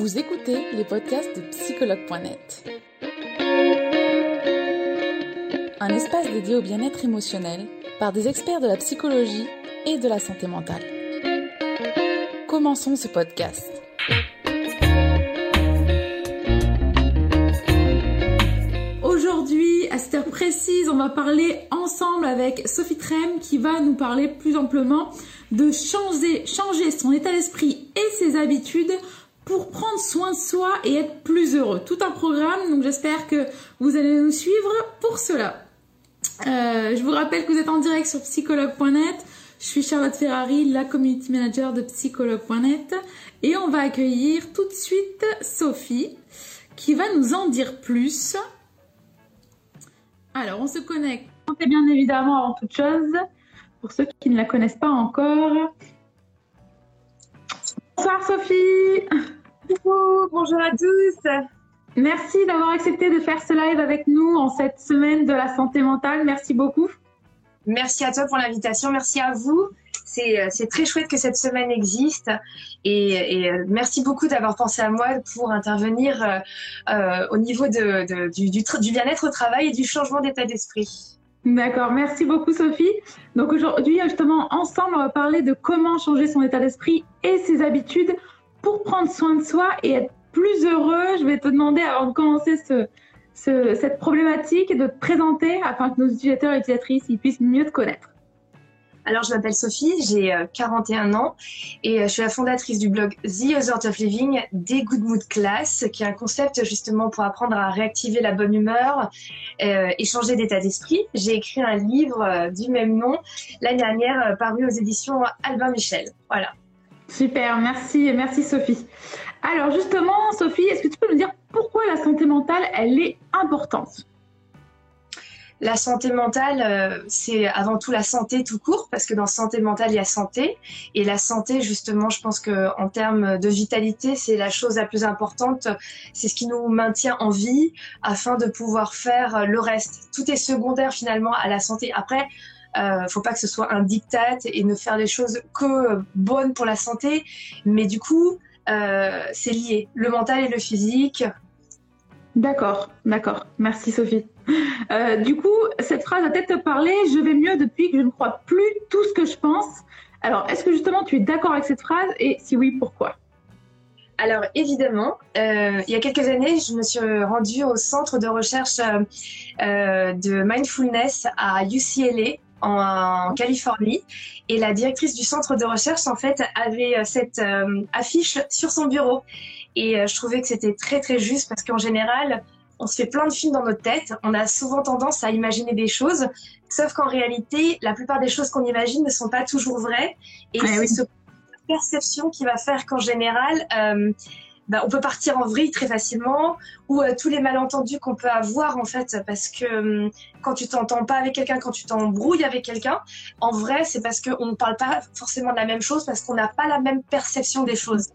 Vous écoutez les podcasts de psychologue.net. Un espace dédié au bien-être émotionnel par des experts de la psychologie et de la santé mentale. Commençons ce podcast. Aujourd'hui, à cette heure précise, on va parler ensemble avec Sophie Trem qui va nous parler plus amplement de changer, changer son état d'esprit et ses habitudes pour prendre soin de soi et être plus heureux. Tout un programme, donc j'espère que vous allez nous suivre pour cela. Euh, je vous rappelle que vous êtes en direct sur psychologue.net. Je suis Charlotte Ferrari, la community manager de psychologue.net et on va accueillir tout de suite Sophie qui va nous en dire plus. Alors, on se connecte. Bien évidemment, avant toute chose, pour ceux qui ne la connaissent pas encore. Bonsoir Sophie bonjour à tous Merci d'avoir accepté de faire ce live avec nous en cette semaine de la santé mentale. Merci beaucoup. Merci à toi pour l'invitation. Merci à vous. C'est, euh, très chouette que cette semaine existe. Et, euh, merci beaucoup d'avoir pensé à moi pour intervenir euh, au niveau de, du, du bien-être au travail et du changement d'état d'esprit. D'accord, merci beaucoup Sophie. Donc aujourd'hui, justement, ensemble, on va parler de comment changer son état d'esprit et ses habitudes pour prendre soin de soi et être plus heureux. Je vais te demander, avant de commencer ce, cette problématique, de te présenter afin que nos utilisateurs et utilisatrices puissent mieux te connaître. Alors, je m'appelle Sophie, j'ai 41 euh, ans et euh, je suis la fondatrice du blog The Art of Living des Good Mood Class, qui est un concept justement pour apprendre à réactiver la bonne humeur euh, et changer d'état d'esprit. J'ai écrit un livre du même nom l'année dernière, paru aux éditions Albin Michel. Voilà. Super, merci, merci Sophie. Alors justement, Sophie, est-ce que tu peux nous dire pourquoi la santé mentale, elle est importante? La santé mentale, euh, c'est avant tout la santé tout court, parce que dans santé mentale, il y a santé. Et la santé, justement, je pense que en termes de vitalité, c'est la chose la plus importante. C'est ce qui nous maintient en vie afin de pouvoir faire le reste. Tout est secondaire finalement à la santé. Après, euh, faut pas que ce soit un diktat et ne faire les choses que bonnes pour la santé. Mais du coup, euh, c'est lié, le mental et le physique. D'accord, d'accord. Merci Sophie. Euh, du coup, cette phrase a peut-être te parler, je vais mieux depuis que je ne crois plus tout ce que je pense. Alors, est-ce que justement tu es d'accord avec cette phrase? Et si oui, pourquoi? Alors évidemment, euh, il y a quelques années, je me suis rendue au centre de recherche de mindfulness à UCLA en, Californie. Et la directrice du centre de recherche en fait avait euh, cette euh, affiche sur son bureau. Et euh, je trouvais que c'était très très juste parce qu'en général on se fait plein de films dans notre tête, on a souvent tendance à imaginer des choses, sauf qu'en réalité la plupart des choses qu'on imagine ne sont pas toujours vraies. Et c'est cette perception qui va faire qu'en général bah, on peut partir en vrille très facilement ou euh, tous les malentendus qu'on peut avoir en fait parce que hum, quand tu t'entends pas avec quelqu'un, quand tu t'embrouilles avec quelqu'un, en vrai c'est parce qu'on ne parle pas forcément de la même chose parce qu'on n'a pas la même perception des choses.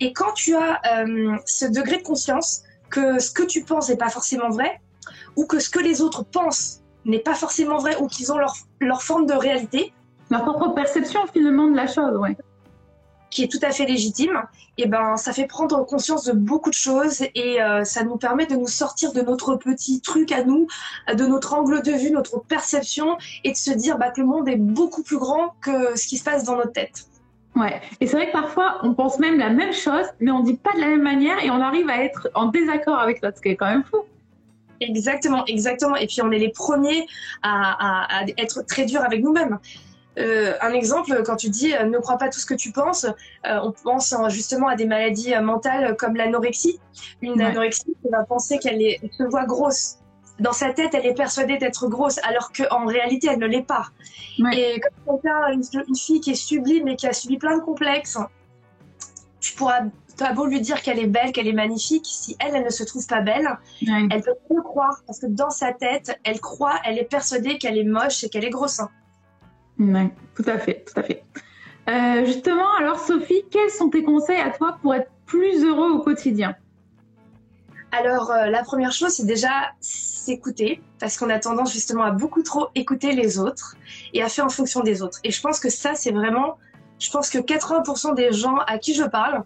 Et quand tu as hum, ce degré de conscience que ce que tu penses n'est pas forcément vrai ou que ce que les autres pensent n'est pas forcément vrai ou qu'ils ont leur, leur forme de réalité. Leur propre perception finalement de la chose, ouais qui est tout à fait légitime, et ben ça fait prendre conscience de beaucoup de choses et euh, ça nous permet de nous sortir de notre petit truc à nous, de notre angle de vue, notre perception et de se dire bah, que le monde est beaucoup plus grand que ce qui se passe dans notre tête. Ouais, et c'est vrai que parfois on pense même la même chose, mais on dit pas de la même manière et on arrive à être en désaccord avec l'autre, ce qui est quand même fou. Exactement, exactement. Et puis on est les premiers à, à être très durs avec nous-mêmes. Euh, un exemple, quand tu dis euh, ne crois pas tout ce que tu penses, euh, on pense justement à des maladies mentales comme l'anorexie. Une anorexie qui va penser qu'elle se voit grosse. Dans sa tête, elle est persuadée d'être grosse, alors qu'en réalité, elle ne l'est pas. Et quand tu as une, une, fille qui est sublime et qui a subi plein de complexes, tu pourras as beau lui dire qu'elle est belle, qu'elle est magnifique, si elle, elle ne se trouve pas belle, elle peut pas le croire parce que dans sa tête, elle croit, elle est persuadée qu'elle est moche et qu'elle est grosse. Oui, tout à fait, tout à fait. Euh, justement, alors Sophie, quels sont tes conseils à toi pour être plus heureux au quotidien? Alors, euh, la première chose, c'est déjà s'écouter, parce qu'on a tendance justement à beaucoup trop écouter les autres et à faire en fonction des autres. Et je pense que ça, c'est vraiment, je pense que 80% des gens à qui je parle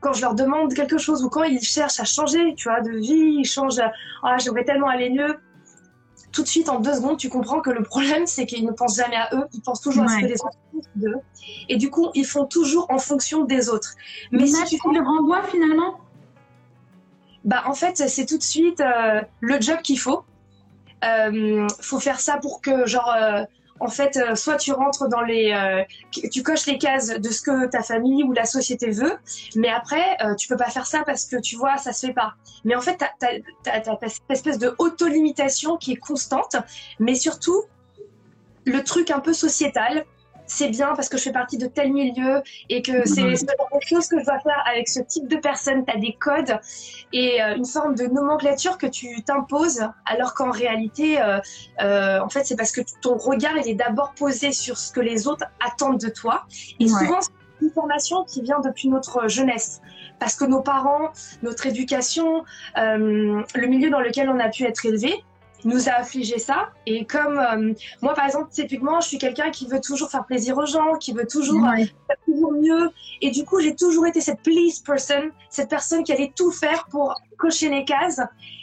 quand je leur demande quelque chose ou quand ils cherchent à changer, tu vois, de vie, ils changent, ah, j'aimerais tellement aller mieux. Tout de suite, en deux secondes, tu comprends que le problème, c'est qu'ils ne pensent jamais à eux, ils pensent toujours à ce que les autres pensent d'eux. Et du coup, ils font toujours en fonction des autres. Mais, si tu le renvoies finalement? Bah, en fait, c'est tout de suite euh, le job qu'il faut. Euh, faut faire ça pour que, genre, euh, en fait, euh, soit tu rentres dans les, euh, tu coches les cases de ce que ta famille ou la société veut, mais après, euh, tu peux pas faire ça parce que tu vois, ça se fait pas. Mais en fait, tu as, cette espèce de auto-limitation qui est constante, mais surtout, le truc un peu sociétal, c'est bien parce que je fais partie de tel milieu et que c'est quelque chose que je dois faire avec ce type de personne. Tu as des codes et euh, une forme de nomenclature que tu t'imposes, alors qu'en réalité, euh, euh, en fait, c'est parce que ton regard il est d'abord posé sur ce que les autres attendent de toi. Et souvent, c'est une formation qui vient depuis notre jeunesse. Parce que nos parents, notre éducation, le milieu dans lequel on a pu être élevé, nous a affligé ça. Et comme euh, moi, par exemple, typiquement, je suis quelqu'un qui veut toujours faire plaisir aux gens, qui veut toujours faire toujours mieux. Et du coup, j'ai toujours été cette please person, cette personne qui allait tout faire pour cocher les cases.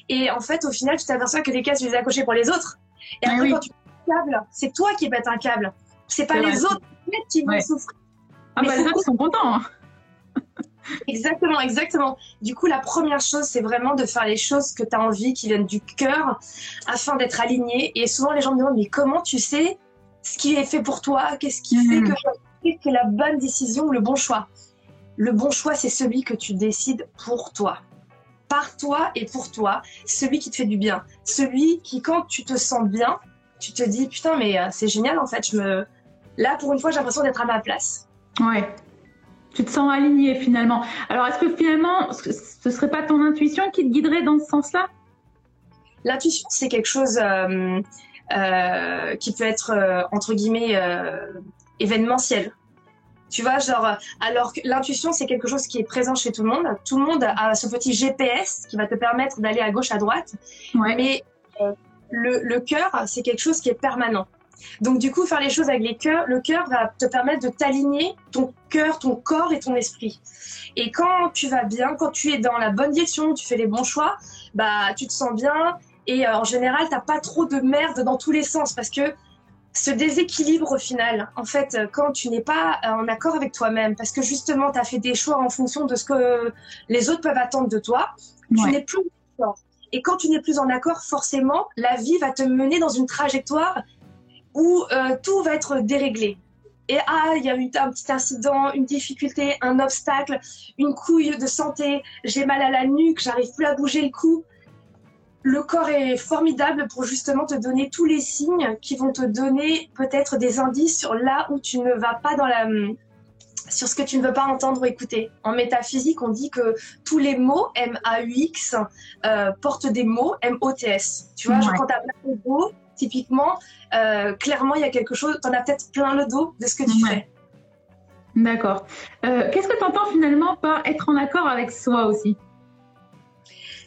Et en fait, au final, tu t'aperçois que les cases, tu les as cochées pour les autres. Et après, quand tu câble, c'est toi qui pètes un câble. C'est pas les autres qui vont souffrir. Ah bah, les autres sont contents. Exactement, exactement. Du coup, la première chose, c'est vraiment de faire les choses que tu as envie, qui viennent du cœur, afin d'être aligné. Et souvent, les gens me demandent, mais comment tu sais ce qui est fait pour toi? Qu'est-ce qui fait mhm. que c'est la bonne décision, le bon choix? Le bon choix, c'est celui que tu décides pour toi. Par toi et pour toi, celui qui te fait du bien. Celui qui, quand tu te sens bien, tu te dis, putain, mais euh, c'est génial, en fait, je me... Là, pour une fois, j'ai l'impression d'être à ma place. Ouais, tu te sens aligné finalement. Alors, est-ce que finalement, ce serait pas ton intuition qui te guiderait dans ce sens-là? L'intuition, c'est quelque chose euh, euh, qui peut être, euh, entre guillemets, événementiel. Tu vois, genre, alors que l'intuition, c'est quelque chose qui est présent chez tout le monde. Tout le monde a ce petit GPS qui va te permettre d'aller à gauche, à droite. Mais le, le cœur, c'est quelque chose qui est permanent. Donc du coup, faire les choses avec les cœurs, le cœur va te permettre de t'aligner ton cœur, ton corps et ton esprit. Et quand tu vas bien, quand tu es dans la bonne direction, tu fais les bons choix, bah tu te sens bien et euh, en général, t'as pas trop de merde dans tous les sens parce que ce déséquilibre au final, en fait, quand tu n'es pas euh, en accord avec toi-même, parce que justement, tu as fait des choix en fonction de ce que les autres peuvent attendre de toi, tu n'es plus en accord. Et quand tu n'es plus en accord, forcément, la vie va te mener dans une trajectoire où euh, tout va être déréglé. Et ah, il y a eu un petit incident, une difficulté, un obstacle, une couille de santé, j'ai mal à la nuque, j'arrive plus à bouger le cou. Le corps est formidable pour justement te donner tous les signes qui vont te donner peut-être des indices sur là où tu ne vas pas dans la sur ce que tu ne veux pas entendre ou écouter. En métaphysique, on dit que tous les mots M-A-U-X euh, portent des mots M-O-T-S. Tu vois, quand tu as plein de mots, typiquement, euh, clairement, il y a quelque chose, tu en as peut-être plein le dos de ce que tu fais. D'accord. Euh, qu'est-ce que tu entends finalement par être en accord avec soi aussi?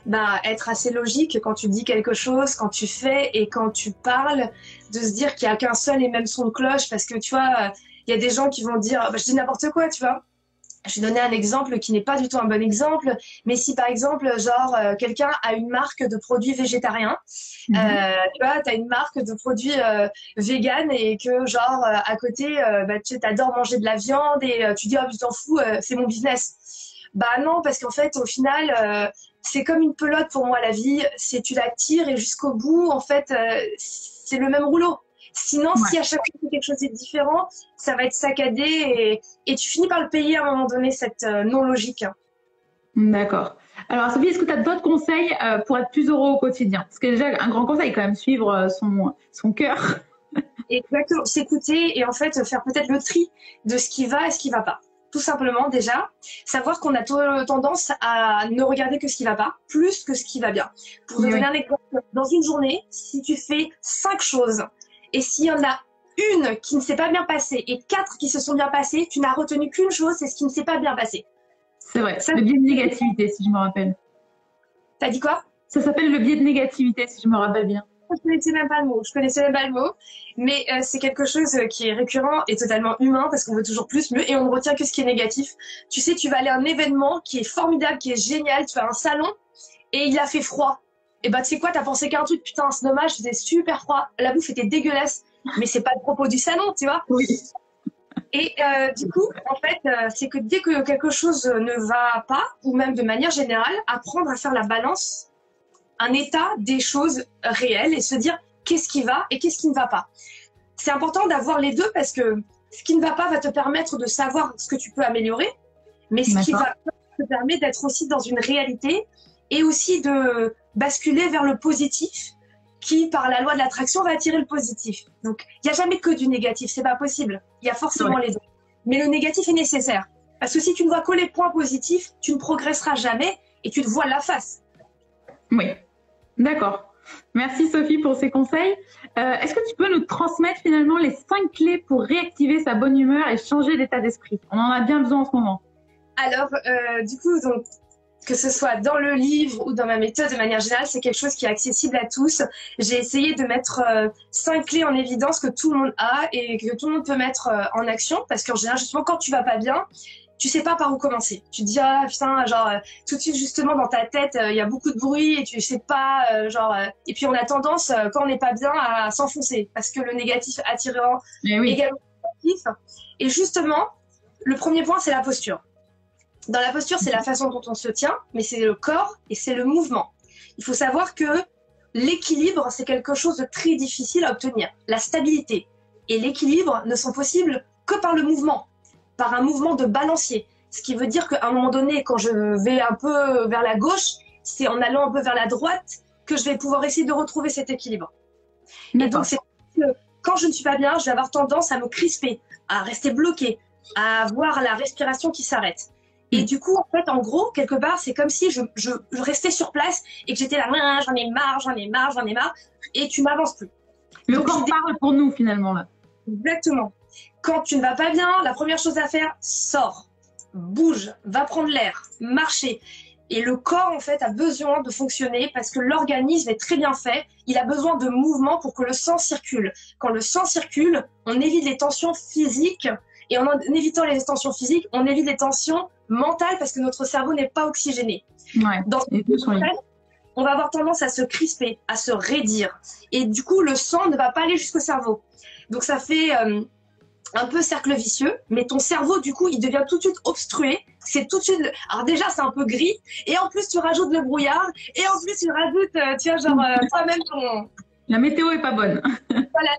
Bah, être assez logique quand tu dis quelque chose, quand tu fais et quand tu parles, de se dire qu'il n'y a qu'un seul et même son de cloche, parce que tu vois, il y a des gens qui vont dire, bah, je dis n'importe quoi, tu vois. Je vais donner un exemple qui n'est pas du tout un bon exemple, mais si par exemple, genre, euh, quelqu'un a une marque de produits végétariens, mhm. euh, tu vois, tu as une marque de produits euh, vegan et que, genre, euh, à côté, bah, tu adores manger de la viande et tu dis, oh, tu t'en fous, c'est mon business. Bah non, parce qu'en fait, au final, c'est comme une pelote pour moi, la vie. C'est tu la tires et jusqu'au bout, en fait, c'est le même rouleau. Sinon, si à chaque fois quelque chose est différent, ça va être saccadé et, tu finis par le payer à un moment donné, cette euh, non-logique. D'accord. Alors, Sophie, est-ce que tu as d'autres conseils euh, pour être plus heureux au quotidien? Parce que déjà, un grand conseil, quand même, suivre euh, son, son cœur. Exactement, s'écouter et en fait faire peut-être le tri de ce qui va et ce qui va pas. Tout simplement, déjà, savoir qu'on a tendance à ne regarder que ce qui va pas, plus que ce qui va bien. Pour donner un exemple, dans une journée, si tu fais cinq choses et s'il y en a une qui ne s'est pas bien passée et quatre qui se sont bien passées, tu n'as retenu qu'une chose, c'est ce qui ne s'est pas bien passé. C'est vrai, ça, le biais de négativité, si je me rappelle. T'as dit quoi? Ça s'appelle le biais de négativité, si je me rappelle bien. je connaissais même pas le mot. Je connaissais même pas le mot. Mais euh, c'est quelque chose qui est récurrent et totalement humain parce qu'on veut toujours plus, mieux et on ne retient que ce qui est négatif. Tu sais, tu vas aller à un événement qui est formidable, qui est génial, tu vas à un salon et il a fait froid. Et bah, tu sais quoi, t'as pensé qu'un truc, putain, c'est dommage, c'était super froid. La bouffe était dégueulasse. Mais c'est pas le propos du salon, tu vois. Oui. Et euh, du coup, en fait, euh, c'est que dès que quelque chose ne va pas, ou même de manière générale, apprendre à faire la balance, un état des choses réelles et se dire qu'est-ce qui va et qu'est-ce qui ne va pas. C'est important d'avoir les deux parce que ce qui ne va pas va te permettre de savoir ce que tu peux améliorer, mais ce qui va te permettre d'être aussi dans une réalité et aussi de basculer vers le positif qui, par la loi de l'attraction, va attirer le positif. Donc, il n'y a jamais que du négatif, c'est pas possible. Il y a forcément les deux. Mais le négatif est nécessaire. Parce que si tu ne vois que les points positifs, tu ne progresseras jamais et tu te vois la face. Oui, d'accord. Merci Sophie pour ces conseils. Euh, Est-ce que tu peux nous transmettre finalement les cinq clés pour réactiver sa bonne humeur et changer d'état d'esprit? On en a bien besoin en ce moment. Alors, euh, du coup, donc, que ce soit dans le livre ou dans ma méthode de manière générale, c'est quelque chose qui est accessible à tous. J'ai essayé de mettre euh, cinq clés en évidence que tout le monde a et que tout le monde peut mettre euh, en action parce qu'en général, justement, quand tu vas pas bien, tu sais pas par où commencer. Tu te dis ah putain genre euh, tout de suite justement dans ta tête il y a beaucoup de bruit et tu sais pas genre et puis on a tendance quand on n'est pas bien à s'enfoncer parce que le négatif attirant oui. également le négatif. Et justement, le premier point c'est la posture. Dans la posture, c'est la façon dont on se tient, mais c'est le corps et c'est le mouvement. Il faut savoir que l'équilibre, c'est quelque chose de très difficile à obtenir. La stabilité et l'équilibre ne sont possibles que par le mouvement, par un mouvement de balancier. Ce qui veut dire qu'à un moment donné, quand je vais un peu vers la gauche, c'est en allant un peu vers la droite que je vais pouvoir essayer de retrouver cet équilibre. Et donc, c'est que quand je ne suis pas bien, je vais avoir tendance à me crisper, à rester bloqué, à avoir la respiration qui s'arrête. Et du coup, en fait, en gros, quelque part, c'est comme si je, je, je, restais sur place et que j'étais là, j'en ai marre, j'en ai marre, j'en ai marre, et tu m'avances plus. Le corps parle pour nous, finalement, là. Exactement. Quand tu ne vas pas bien, la première chose à faire, sors, bouge, va prendre l'air, marcher. Et le corps, en fait, a besoin de fonctionner parce que l'organisme est très bien fait. Il a besoin de mouvement pour que le sang circule. Quand le sang circule, on évite les tensions physiques. Et en évitant les tensions physiques, on évite les tensions mentales parce que notre cerveau n'est pas oxygéné. Ouais, Dans on va avoir tendance à se crisper, à se raidir. Et du coup, le sang ne va pas aller jusqu'au cerveau. Donc ça fait euh, un peu cercle vicieux, mais ton cerveau, du coup, il devient tout de suite obstrué. C'est tout de suite. Alors déjà, c'est un peu gris, et en plus, tu rajoutes le brouillard, et en plus, tu rajoutes, euh, tu vois, genre euh, toi-même ton. La météo est pas bonne. voilà.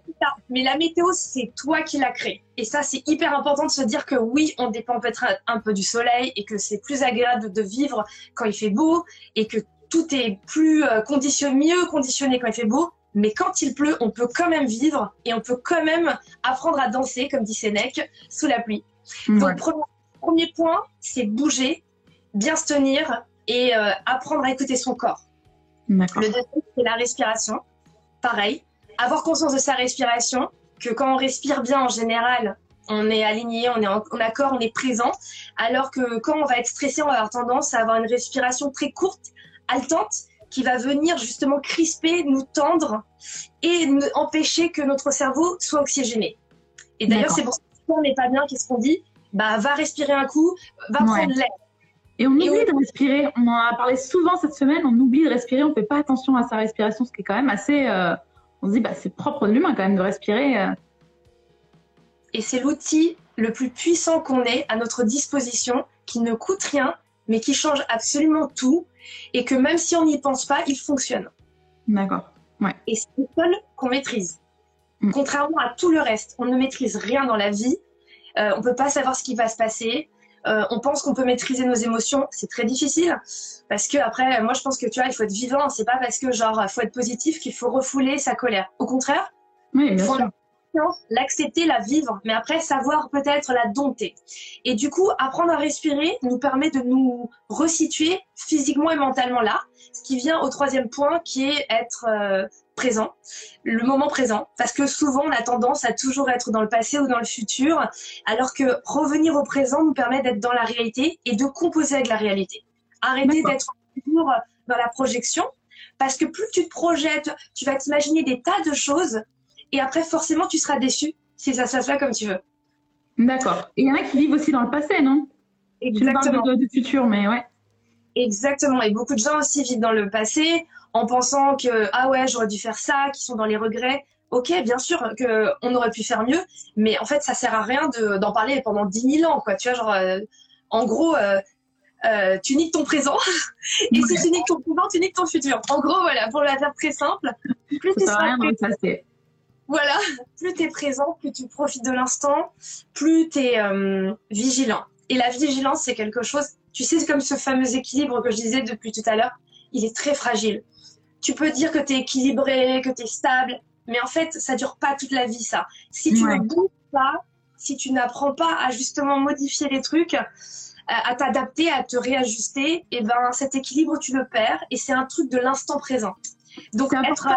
Mais la météo, c'est toi qui l'as créée. Et ça, c'est hyper important de se dire que oui, on dépend peut-être un peu du soleil et que c'est plus agréable de vivre quand il fait beau et que tout est plus conditionné, mieux conditionné quand il fait beau. Mais quand il pleut, on peut quand même vivre et on peut quand même apprendre à danser, comme dit Sénèque, sous la pluie. Donc, premier, premier point, c'est bouger, bien se tenir et euh, apprendre à écouter son corps. Le deuxième, c'est la respiration. Pareil, avoir conscience de sa respiration, que quand on respire bien en général, on est aligné, on est en, en accord, on est présent. Alors que quand on va être stressé, on va avoir tendance à avoir une respiration très courte, haletante, qui va venir justement crisper, nous tendre et nous empêcher que notre cerveau soit oxygéné. Et d'ailleurs, c'est pour ça que si on n'est pas bien, qu'est-ce qu'on dit? Bah, va respirer un coup, va Ouais. prendre l'air. Et on oublie de respirer. On en a parlé souvent cette semaine. On oublie de respirer. On fait pas attention à sa respiration, ce qui est quand même assez. euh, on se dit, bah, c'est propre de l'humain quand même de respirer. euh. Et c'est l'outil le plus puissant qu'on ait à notre disposition, qui ne coûte rien, mais qui change absolument tout, et que même si on n'y pense pas, il fonctionne. D'accord. Et c'est le seul qu'on maîtrise. Mm. Contrairement à tout le reste, on ne maîtrise rien dans la vie. Euh, on peut pas savoir ce qui va se passer. Euh, on pense qu'on peut maîtriser nos émotions, c'est très difficile parce que après, moi je pense que tu vois, il faut être vivant. C'est pas parce que genre faut être positif qu'il faut refouler sa colère. Au contraire, Oui, bien faut sûr. l'accepter, la vivre, mais après savoir peut-être la dompter. Et du coup, apprendre à respirer nous permet de nous resituer physiquement et mentalement là, ce qui vient au troisième point qui est être euh, présent, le moment présent, parce que souvent on a tendance à toujours être dans le passé ou dans le futur, alors que revenir au présent nous permet d'être dans la réalité et de composer avec la réalité. Arrêter d'être toujours dans la projection, Parce que plus tu te projettes, tu vas t'imaginer des tas de choses et après, forcément, tu seras déçu si ça se passe pas comme tu veux. D'accord. Et il y en a qui vivent aussi dans le passé, non? Exactement. Tu du futur, mais ouais. Exactement. Et beaucoup de gens aussi vivent dans le passé en pensant que ah ouais, j'aurais dû faire ça, qui sont dans les regrets. Ok, bien sûr qu'on aurait pu faire mieux, mais en fait, ça sert à rien d'en parler pendant 10 000 ans, quoi. Tu vois, genre, euh, en gros, euh, euh, tu niques ton présent, et si tu niques ton présent, tu niques ton futur. En gros, voilà, pour la faire très simple, plus rien passé. Voilà, plus tu es présent, plus tu profites de l'instant, plus tu es vigilant. Et la vigilance, c'est quelque chose, tu sais, comme ce fameux équilibre que je disais depuis tout à l'heure, il est très fragile. Tu peux dire que tu es équilibré, que tu es stable, mais en fait, ça dure pas toute la vie, ça. Si tu ne bouges pas, si tu n'apprends pas à justement modifier les trucs, à t'adapter, à te réajuster, et eh ben cet équilibre, tu le perds, et c'est un truc de l'instant présent. Donc, être.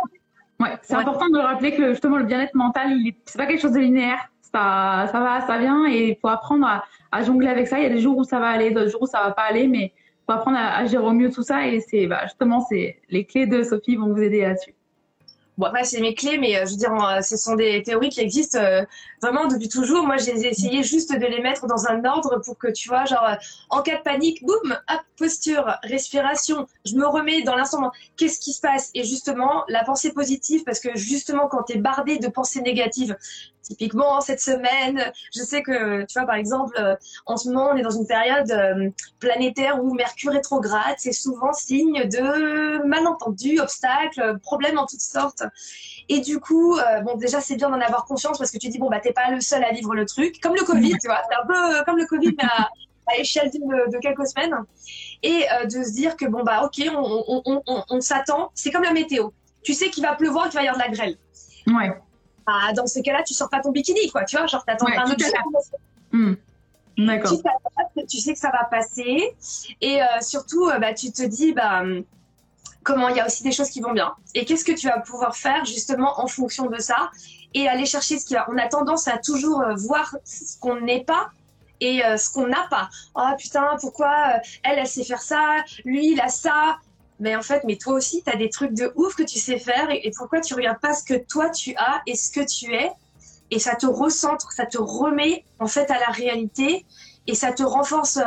Ouais, c'est important de rappeler que justement le bien-être mental, c'est pas quelque chose de linéaire. Ça, va, ça vient, et il faut apprendre à, jongler avec ça. Il y a des jours où ça va aller, d'autres jours où ça va pas aller, mais faut apprendre à, gérer au mieux tout ça. Et c'est bah, justement, c'est les clés de Sophie vont vous aider là-dessus. Bon, après, c'est mes clés, mais euh, je veux dire, ce sont des théories qui existent euh, vraiment depuis toujours. Moi, j'ai essayé juste de les mettre dans un ordre pour que, tu vois, genre, euh, en cas de panique, boum, hop, posture, respiration, je me remets dans l'instant. Qu'est-ce qui se passe? Et justement, la pensée positive, parce que justement, quand tu es bardé de pensées négatives, typiquement cette semaine, je sais que, tu vois, par exemple, en ce moment, on est dans une période planétaire où Mercure rétrograde, c'est souvent signe de malentendus, obstacles, problèmes en toutes sortes. Et du coup, euh, bon, déjà, c'est bien d'en avoir conscience parce que tu dis, bon, bah, t'es pas le seul à vivre le truc. Comme le Covid, tu vois. C'est un peu euh, comme le Covid, mais à, échelle de, quelques semaines. Et euh, de se dire que, bon, bah, ok, on, s'attend. C'est comme la météo. Tu sais qu'il va pleuvoir, qu'il va y avoir de la grêle. Ouais. Bah, dans ces cas-là, tu sors pas ton bikini, quoi. Tu vois, genre, t'attends un autre hmm. D'accord. Tu, tu sais que ça va passer. Et surtout, bah, tu te dis, bah, comment il y a aussi des choses qui vont bien. Et qu'est-ce que tu vas pouvoir faire justement en fonction de ça et aller chercher ce qui va. On a tendance à toujours euh, voir ce qu'on n'est pas et euh, ce qu'on n'a pas. Oh putain, pourquoi euh, elle, elle sait faire ça, lui, il a ça. Mais en fait, mais toi aussi, tu as des trucs de ouf que tu sais faire et, pourquoi tu regardes pas ce que toi tu as et ce que tu es et ça te recentre, ça te remet en fait à la réalité et ça te renforce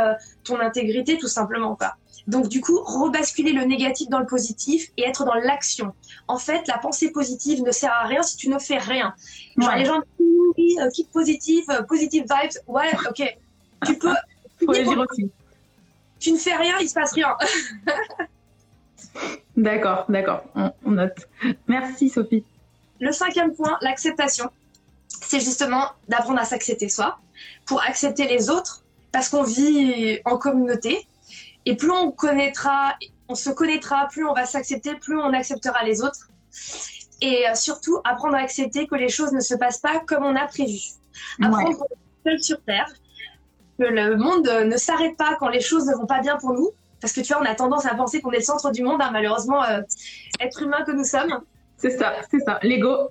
ton intégrité tout simplement pas. Donc du coup, rebasculer le négatif dans le positif et être dans l'action. En fait, la pensée positive ne sert à rien si tu ne fais rien. Genre les gens disent euh, keep positive, euh, positive vibes. Ouais, ok. Tu peux. aussi. Tu ne fais rien, il se passe rien. d'accord, d'accord. On, note. Merci Sophie. Le cinquième point, l'acceptation. C'est justement d'apprendre à s'accepter soi pour accepter les autres parce qu'on vit en communauté et plus on connaîtra, on se connaîtra, plus on va s'accepter, plus on acceptera les autres. Et euh, surtout, apprendre à accepter que les choses ne se passent pas comme on a prévu. Apprendre qu'on est seul sur Terre, que le monde ne s'arrête pas quand les choses ne vont pas bien pour nous. Parce que tu vois, on a tendance à penser qu'on est le centre du monde, hein, malheureusement, euh, être humain que nous sommes. C'est ça, c'est ça, l'ego.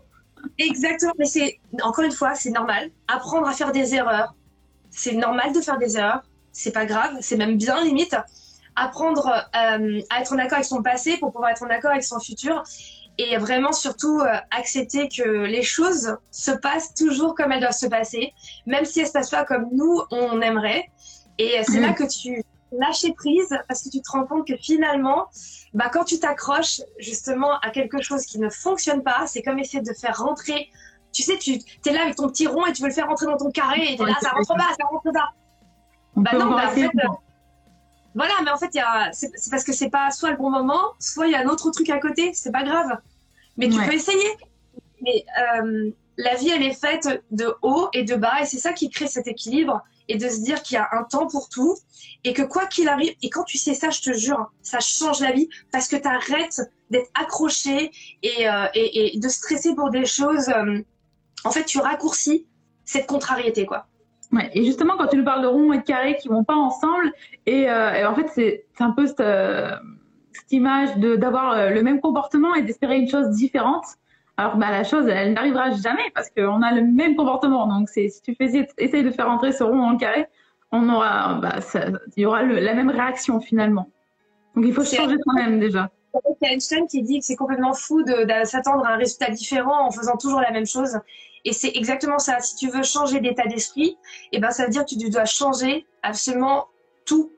Exactement, mais c'est, encore une fois, c'est normal. Apprendre à faire des erreurs. C'est normal de faire des erreurs. C'est pas grave, c'est même bien limite apprendre euh, à être en accord avec son passé pour pouvoir être en accord avec son futur et vraiment surtout euh, accepter que les choses se passent toujours comme elles doivent se passer, même si elles se passent pas comme nous on aimerait. Et c'est là que tu lâches prise parce que tu te rends compte que finalement, bah, quand tu t'accroches justement à quelque chose qui ne fonctionne pas, c'est comme essayer de faire rentrer. Tu sais, tu es là avec ton petit rond et tu veux le faire rentrer dans ton carré et tu es là, ça rentre pas, ça rentre pas. Bah non, bah, en fait, voilà, mais en fait, c'est parce que c'est pas soit le bon moment, soit il y a un autre truc à côté, c'est pas grave. Mais tu peux essayer. Mais euh, la vie, elle est faite de haut et de bas, et c'est ça qui crée cet équilibre, et de se dire qu'il y a un temps pour tout, et que quoi qu'il arrive, et quand tu sais ça, je te jure, ça change la vie, parce que tu arrêtes d'être accroché et, euh, et, et, de stresser pour des choses. Euh, en fait, tu raccourcis cette contrariété, quoi. Ouais, et justement, quand tu nous parles de rond et de carré qui vont pas ensemble, et, euh, en fait, c'est un peu cette, euh, cette image d'avoir le même comportement et d'espérer une chose différente. Alors, bah, la chose, elle n'arrivera jamais parce qu'on a le même comportement. Donc, si tu fais, essayer de faire entrer ce rond le carré, on aura, bah, il y aura la même réaction finalement. Donc, il faut changer soi-même déjà. Einstein qui dit que c'est complètement fou de, s'attendre à un résultat différent en faisant toujours la même chose. Et c'est exactement ça. Si tu veux changer d'état d'esprit, eh ben, ça veut dire que tu dois changer absolument tout.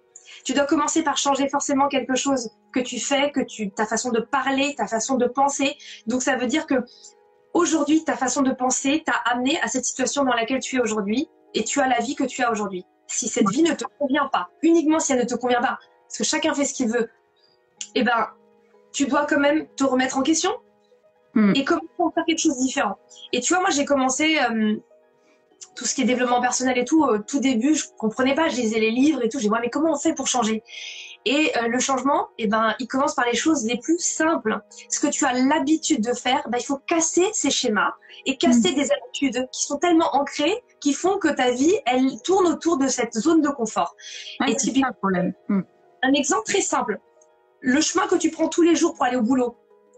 Tu dois commencer par changer forcément quelque chose que tu fais, que tu, ta façon de parler, ta façon de penser. Donc ça veut dire que aujourd'hui, ta façon de penser t'a amené à cette situation dans laquelle tu es aujourd'hui et tu as la vie que tu as aujourd'hui. Si cette vie ne te convient pas, uniquement si elle ne te convient pas, parce que chacun fait ce qu'il veut, eh ben, tu dois quand même te remettre en question hmm. et commencer à faire quelque chose de différent. Et tu vois, moi, j'ai commencé euh, tout ce qui est développement personnel et tout, au tout début, je comprenais pas, je lisais les livres et tout, j'ai dit, mais comment on fait pour changer? Et euh, le changement, eh ben, il commence par les choses les plus simples. Ce que tu as l'habitude de faire, ben, il faut casser ces schémas et casser hmm. des habitudes qui sont tellement ancrées qui font que ta vie, elle tourne autour de cette zone de confort. et typiquement, un problème. Hmm. Un exemple très simple le chemin que tu prends tous les jours pour aller au boulot,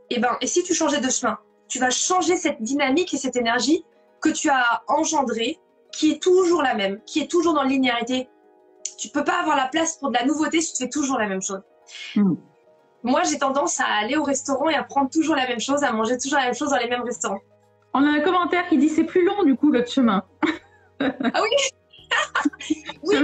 et eh ben, et si tu changeais de chemin, tu vas changer cette dynamique et cette énergie que tu as engendrée, qui est toujours la même, qui est toujours dans la linéarité. Tu peux pas avoir la place pour de la nouveauté si tu fais toujours la même chose. Hmm. Moi, j'ai tendance à aller au restaurant et à prendre toujours la même chose, à manger toujours la même chose dans les mêmes restaurants. On a un commentaire qui dit c'est plus long du coup le chemin. ah oui? Oui,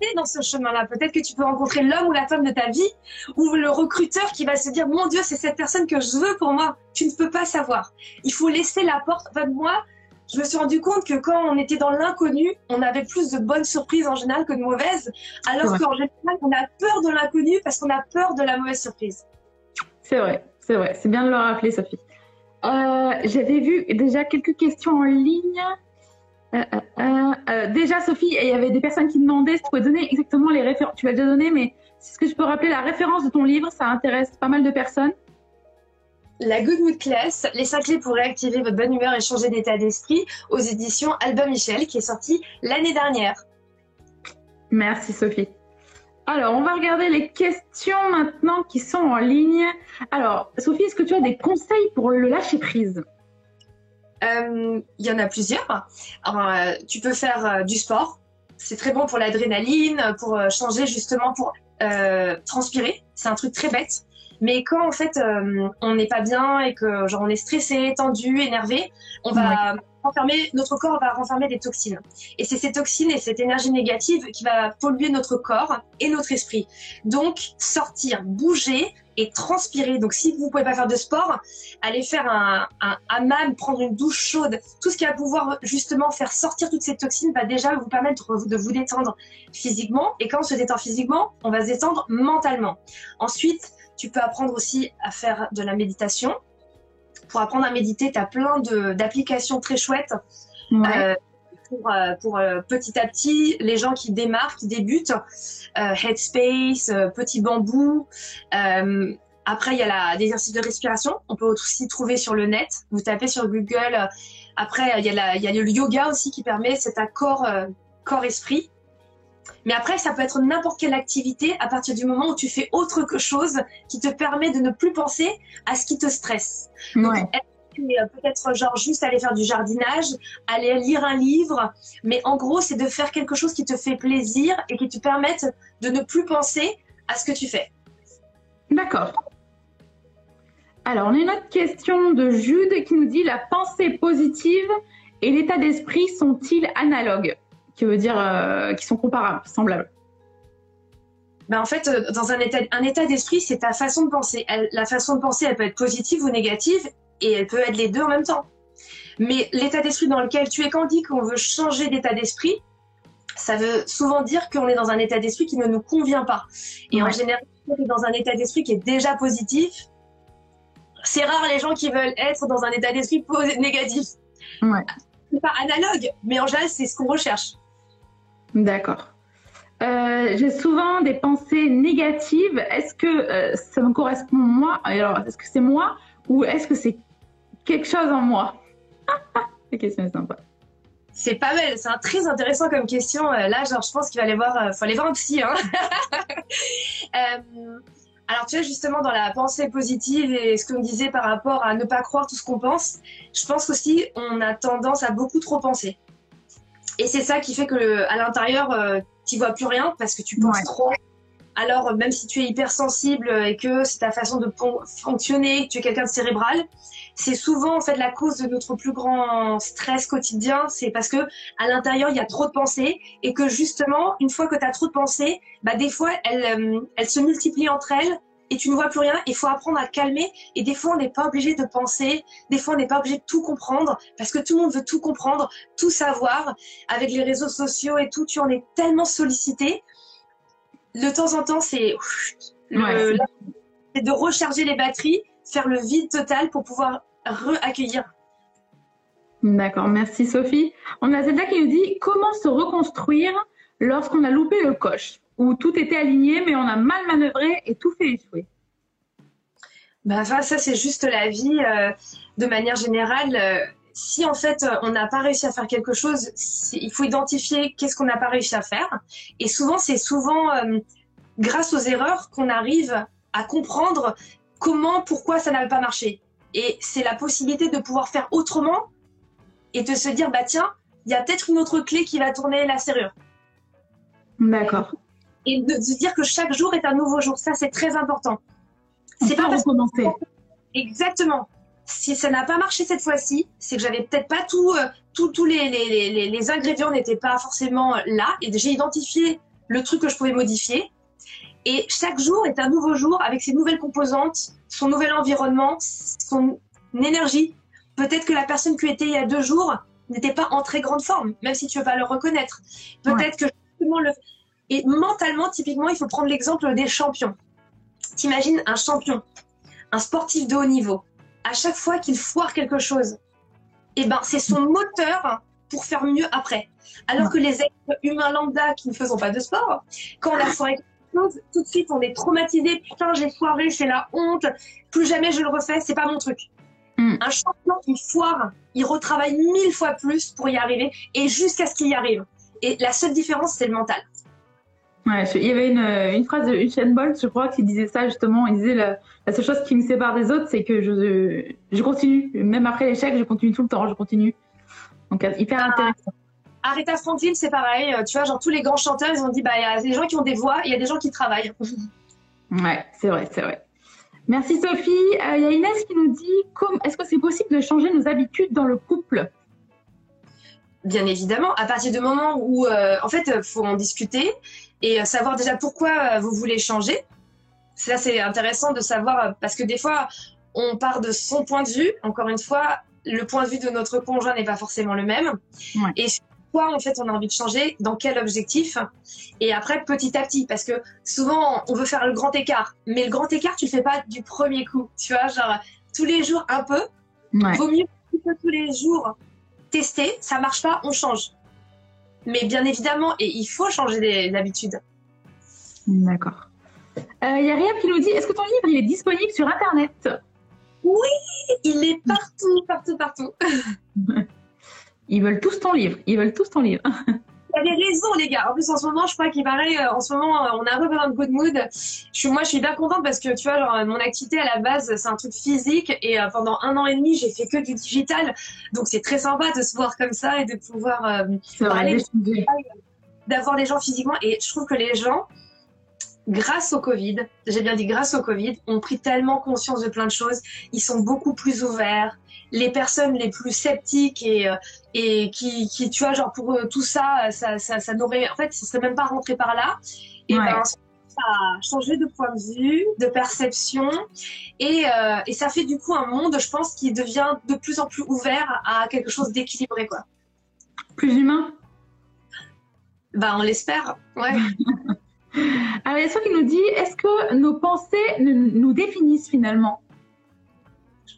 mais dans ce chemin-là. Peut-être que tu peux rencontrer l'homme ou la femme de ta vie ou le recruteur qui va se dire Mon Dieu, c'est cette personne que je veux pour moi. Tu ne peux pas savoir. Il faut laisser la porte. Enfin, moi, je me suis rendu compte que quand on était dans l'inconnu, on avait plus de bonnes surprises en général que de mauvaises. Alors qu'en général, on a peur de l'inconnu parce qu'on a peur de la mauvaise surprise. C'est vrai, c'est vrai. C'est bien de le rappeler, Sophie. Euh, j'avais vu déjà quelques questions en ligne. Euh, euh, déjà, Sophie, il y avait des personnes qui demandaient si tu pouvais donner exactement les références. Tu l'as déjà donné, mais est-ce que je peux rappeler la référence de ton livre Ça intéresse pas mal de personnes. La Good Mood Class, les 5 clés pour réactiver votre bonne humeur et changer d'état d'esprit aux éditions Albin Michel, qui est sorti l'année dernière. Merci Sophie. Alors, on va regarder les questions maintenant qui sont en ligne. Alors, Sophie, est-ce que tu as des conseils pour le lâcher prise? Euh, il y en a plusieurs. Euh, tu peux faire euh, du sport. C'est très bon pour l'adrénaline, pour changer justement, pour transpirer. C'est un truc très bête. Mais quand en fait on n'est pas bien et que genre on est stressé, tendu, énervé, on va renfermer notre corps va renfermer des toxines. Et c'est ces toxines et cette énergie négative qui va polluer notre corps et notre esprit. Donc sortir, bouger, et transpirer. Donc, si vous ne pouvez pas faire de sport, allez faire un, un hammam, prendre une douche chaude, tout ce qui va pouvoir justement faire sortir toutes ces toxines va déjà vous permettre de vous détendre physiquement. Et quand on se détend physiquement, on va se détendre mentalement. Ensuite, tu peux apprendre aussi à faire de la méditation. Pour apprendre à méditer, tu as plein d'applications très chouettes. Euh, pour, euh, pour euh, petit à petit les gens qui démarrent, qui débutent. Euh, Headspace, Petit Bambou. après, il y a la, des exercices de respiration. On peut aussi trouver sur le net. Vous tapez sur Google. Après, il y, a la, il y a le yoga aussi qui permet cet accord corps-esprit. Mais après, ça peut être n'importe quelle activité à partir du moment où tu fais autre chose qui te permet de ne plus penser à ce qui te stresse. Ouais. Euh, peut-être genre juste aller faire du jardinage, aller lire un livre, mais en gros c'est de faire quelque chose qui te fait plaisir et qui te permette de ne plus penser à ce que tu fais. D'accord. Alors on a une autre question de Jude qui nous dit la pensée positive et l'état d'esprit sont-ils analogues? Qui veut dire euh, qu'ils sont comparables, semblables. Ben en fait, euh, dans un état, un état d'esprit, c'est ta façon de penser. la façon de penser, elle peut être positive ou négative, et elle peut être les deux en même temps. Mais l'état d'esprit dans lequel tu es, quand on dit qu'on veut changer d'état d'esprit, ça veut souvent dire qu'on est dans un état d'esprit qui ne nous convient pas. Et en général, dans un état d'esprit qui est déjà positif. C'est rare les gens qui veulent être dans un état d'esprit négatif. Ouais. C'est pas analogue, mais en général, c'est ce qu'on recherche. D'accord. Euh, j'ai souvent des pensées négatives. Est-ce que euh, ça me correspond moi? Alors, est-ce que c'est moi ou est-ce que c'est quelque chose en moi? La question est sympa. C'est pas mal, c'est très intéressant comme question. Euh, là, genre, je pense qu'il va aller voir, faut aller voir un psy. Hein. Alors, tu vois, justement, dans la pensée positive et ce qu'on disait par rapport à ne pas croire tout ce qu'on pense, je pense aussi on a tendance à beaucoup trop penser. Et c'est ça qui fait que à l'intérieur, tu vois plus rien parce que tu penses trop. alors même si tu es hypersensible et que c'est ta façon de fonctionner, que tu es quelqu'un de cérébral, c'est souvent en fait la cause de notre plus grand stress quotidien, c'est parce que à l'intérieur il y a trop de pensées et que justement une fois que tu as trop de pensées, bah des fois elles, euh, elles se multiplient entre elles et tu ne vois plus rien. Il faut apprendre à calmer. Et des fois, on n'est pas obligé de penser. Des fois, on n'est pas obligé de tout comprendre parce que tout le monde veut tout comprendre, tout savoir. Avec les réseaux sociaux et tout, tu en es tellement sollicité. De temps en temps, c'est de recharger les batteries, faire le vide total pour pouvoir re-accueillir. D'accord, merci Sophie. On a Zelda qui nous dit comment se reconstruire lorsqu'on a loupé le coche? Où tout était aligné, mais on a mal manœuvré et tout fait échouer bah, ça, c'est juste la vie. Euh, de manière générale, euh, si en fait on n'a pas réussi à faire quelque chose, il faut identifier qu'est-ce qu'on n'a pas réussi à faire. Et souvent, c'est souvent euh, grâce aux erreurs qu'on arrive à comprendre comment, pourquoi ça n'avait pas marché. Et c'est la possibilité de pouvoir faire autrement et de se dire, bah tiens, il y a peut-être une autre clé qui va tourner la serrure. D'accord et de, se dire que chaque jour est un nouveau jour. Ça, c'est très important. C'est pas recommencer. Exactement. Si ça n'a pas marché cette fois-ci, c'est que j'avais peut-être pas tout, euh, tous les, les, les, ingrédients n'étaient pas forcément là. Et j'ai identifié le truc que je pouvais modifier. Et chaque jour est un nouveau jour avec ses nouvelles composantes, son nouvel environnement, son énergie. Peut-être que la personne qui était il y a deux jours n'était pas en très grande forme, même si tu veux pas le reconnaître. Peut-être que justement le, et mentalement, typiquement, il faut prendre l'exemple des champions. T'imagines un champion, un sportif de haut niveau. À chaque fois qu'il foire quelque chose, eh ben, c'est son moteur pour faire mieux après. Alors que les êtres humains lambda qui ne faisons pas de sport, quand on a foiré quelque chose, tout de suite on est traumatisé. Putain, j'ai foiré, c'est la honte. Plus jamais je le refais, c'est pas mon truc. Hmm. Un champion qui foire, il retravaille mille fois plus pour y arriver et jusqu'à ce qu'il y arrive. Et la seule différence, c'est le mental. Ouais, il y avait une, une phrase de Usain Bolt, je crois, qui disait ça justement. Il disait la, la seule chose qui me sépare des autres, c'est que je, je continue. Même après l'échec, je continue tout le temps, je continue. Donc, hyper ah. intéressant. Aretha Franklin, c'est pareil. Tu vois, genre tous les grands chanteurs, ils ont dit, bah, il y a des gens qui ont des voix il y a des gens qui travaillent. ouais, c'est vrai, c'est vrai. Merci Sophie. Euh, il y a Inès qui nous dit, est-ce que c'est possible de changer nos habitudes dans le couple? Bien évidemment, à partir du moment où, euh, en fait, il faut en discuter et euh, savoir déjà pourquoi euh, vous voulez changer. Ça, c'est intéressant de savoir euh, parce que des fois, on part de son point de vue. Encore une fois, le point de vue de notre conjoint n'est pas forcément le même. Et quoi, en fait, on a envie de changer, dans quel objectif. Et après, petit à petit, parce que souvent, on veut faire le grand écart. Mais le grand écart, tu le fais pas du premier coup. Tu vois, genre, tous les jours, un peu. Vaut mieux tous les jours tester. Ça marche pas, on change. Mais bien évidemment, et il faut changer d'habitude. D'accord. Il euh, y a rien qui nous dit, est-ce que ton livre il est disponible sur Internet? Oui, il est partout, partout, partout. Ils veulent tous ton livre. Ils veulent tous ton livre. Vous avez raison, les gars. En plus, en ce moment, je crois qu'il paraît, euh, en ce moment, euh, on a un peu besoin de good mood. Je suis, moi, je suis bien contente parce que, tu vois, genre, mon activité à la base, c'est un truc physique et euh, pendant un an et demi, j'ai fait que du digital. Donc, c'est très sympa de se voir comme ça et de pouvoir parler, d'avoir les gens physiquement. Et je trouve que les gens, grâce au Covid, j'ai bien dit grâce au Covid, ont pris tellement conscience de plein de choses. Ils sont beaucoup plus ouverts les personnes les plus sceptiques et, euh, et qui, qui, tu vois, genre pour tout ça, ça, ça, ça n'aurait, en fait, ça serait même pas rentré par là. Et ben, ça a changé de point de vue, de perception, et, euh, et ça fait du coup un monde, je pense, qui devient de plus en plus ouvert à quelque chose d'équilibré, quoi. Plus humain? Bah, on l'espère, ouais. Alors, il y a qui nous dit, est-ce que nos pensées nous définissent finalement?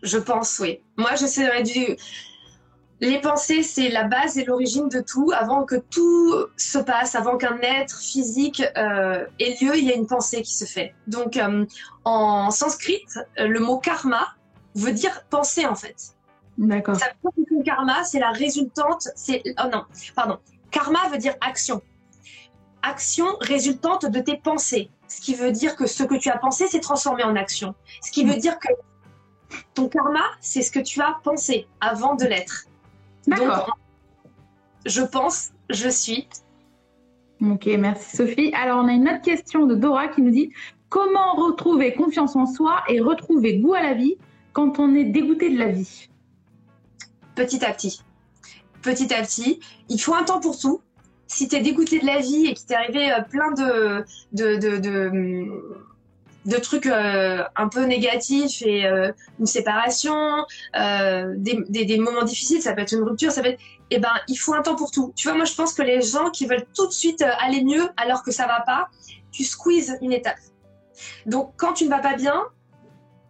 Je pense, oui. Moi, je sais du. Les pensées, c'est la base et l'origine de tout. Avant que tout se passe, avant qu'un être physique euh, ait lieu, il y a une pensée qui se fait. Donc, euh, en sanskrit, euh, le mot karma veut dire penser, en fait. D'accord. Ça veut dire que karma, c'est la résultante. C'est oh non, pardon. Karma veut dire action. Action résultante de tes pensées. Ce qui veut dire que ce que tu as pensé s'est transformé en action. Ce qui veut dire que ton karma, c'est ce que tu as pensé avant de l'être. D'accord. Je pense, je suis. Ok, merci Sophie. Alors, on a une autre question de Dora qui nous dit Comment retrouver confiance en soi et retrouver goût à la vie quand on est dégoûté de la vie? Petit à petit. Petit à petit. Il faut un temps pour tout. Si tu es dégoûté de la vie et qu'il t'est arrivé euh, plein de, de, de, de, trucs euh, un peu négatifs et euh, une séparation, des, des, des, moments difficiles, ça peut être une rupture, ça peut être eh ben, il faut un temps pour tout. Tu vois, moi, je pense que les gens qui veulent tout de suite euh, aller mieux alors que ça va pas, tu squeezes une étape. Donc, quand tu ne vas pas bien,